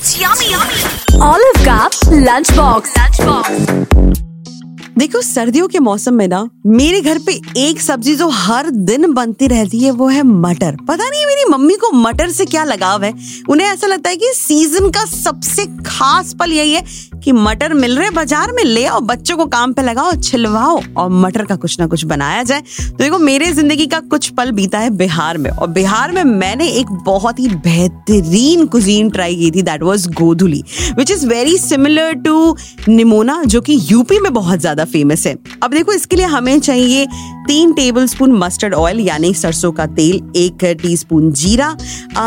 It's yummy, yummy. Olive Garden Lunchbox. Lunchbox. देखो, सर्दियों के मौसम में ना, मेरे घर पे एक सब्ज़ी जो हर दिन बनती रहती है, वो है मटर। पता नहीं मेरी मम्मी को मटर से क्या लगाव है? उन्हें ऐसा लगता है कि सीज़न का सबसे खास पल यही है कि मटर मिल रहे बाज़ार में, ले आओ, बच्चों को काम पे लगाओ, छिलवाओ, और मटर का कुछ ना कुछ बनाया जाए। तो देखो, मेरे ज़िंदगी का कुछ पल बीता है बिहार में, और बिहार में मैंने एक बहुत ही बेहतरीन कुजीन ट्राई की थी that was Godhuli which is very similar to nimona, जो कि यूपी में बहुत ज़्यादा फ़ेमस है। अब देखो, इसके लिए हमें चाहिए तीन टेबल स्पून मस्टर्ड ऑयल यानी सरसों का तेल, एक टीस्पून जीरा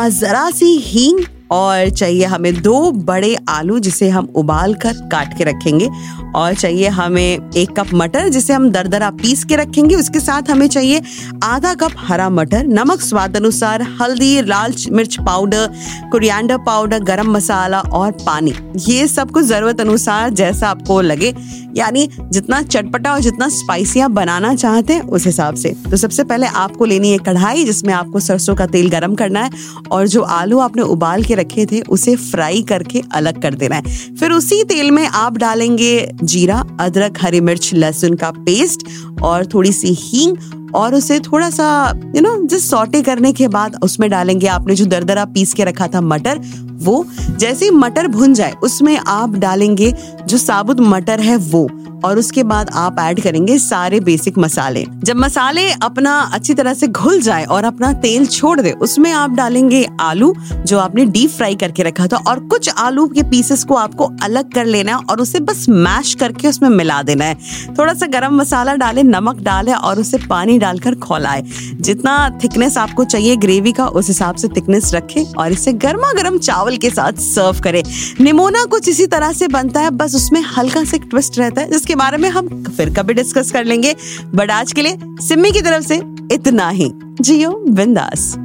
जरा सी हींग और चाहिए हमें दो बड़े आलू जिसे हम उबाल कर काट के रखेंगे। और चाहिए हमें एक कप मटर जिसे हम दरदरा पीस के रखेंगे। उसके साथ हमें चाहिए आधा कप हरा मटर, नमक स्वाद अनुसार हल्दी, लाल मिर्च पाउडर कुरियांडर पाउडर, गरम मसाला और पानी। ये सब कुछ ज़रूरत अनुसार जैसा आपको लगे, यानी जितना चटपटा और जितना स्पाइसी आप बनाना चाहते हैं उस हिसाब से। तो सबसे पहले आपको लेनी है कढ़ाई जिसमें आपको सरसों का तेल गरम करना है और जो आलू आपने उबाल के रखे थे, उसे फ्राई करके अलग कर देना है। फिर उसी तेल में आप डालेंगे जीरा, अदरक, हरी मिर्च, लहसुन का पेस्ट और थोड़ी सी हींग और उसे थोड़ा सा यू नो जिस सॉटे करने के बाद उसमें डालेंगे आपने जो दरदरा पीस के रखा था मटर, वो। जैसे ही मटर भुन जाए, उसमें आप डालेंगे जो साबुत मटर है वो, और उसके बाद आप ऐड करेंगे सारे बेसिक मसाले। जब मसाले अपना अच्छी तरह से घुल जाए और अपना तेल छोड़ दे, उसमें आप डालेंगे आलू, जो आपने डीप फ्राई करके रखा था, और कुछ आलू के पीसेस को आपको अलग कर लेना है और उसे बस मैश करके उसमें मिला देना है। थोड़ा सा गरम मसाला डाले, नमक डाले और उसे पानी डालकर खोलाए जितना थिकनेस आपको चाहिए ग्रेवी का, उस हिसाब से थिकनेस रखें और इसे गर्मा गर्म चावल के साथ सर्व करें। निमोना कुछ इसी तरह से बनता है, बस उसमें हल्का सा ट्विस्ट रहता है, जिसके बारे में हम फिर कभी डिस्कस कर लेंगे। बट आज के लिए सिम्मी की तरफ़ से इतना ही। जियो बिंदास।